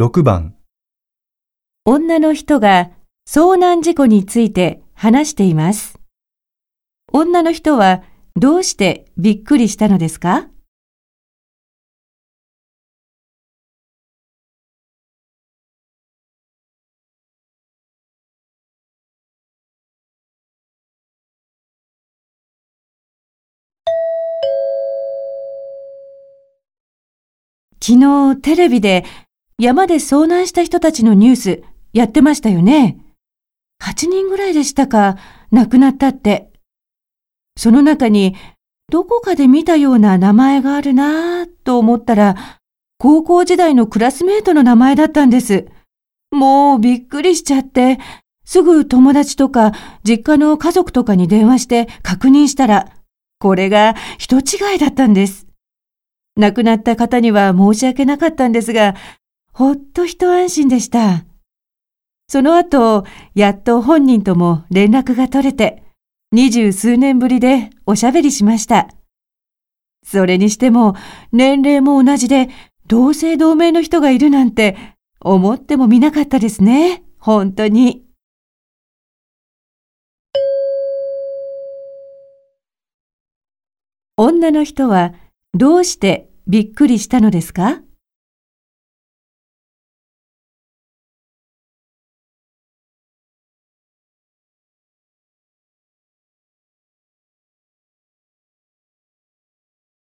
6番女の人が遭難事故について話しています。女の人はどうしてびっくりしたのですか？昨日テレビで山で遭難した人たちのニュースやってましたよね。8人ぐらいでしたか、亡くなったって。その中にどこかで見たような名前があるなぁと思ったら、高校時代のクラスメートの名前だったんです。もうびっくりしちゃって、すぐ友達とか実家の家族とかに電話して確認したら、これが人違いだったんです。亡くなった方には申し訳なかったんですが、ほっと一安心でした。その後、やっと本人とも連絡が取れて、二十数年ぶりでおしゃべりしました。それにしても、年齢も同じで、同姓同名の人がいるなんて、思ってもみなかったですね。本当に。女の人はどうしてびっくりしたのですか？